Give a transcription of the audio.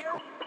Here.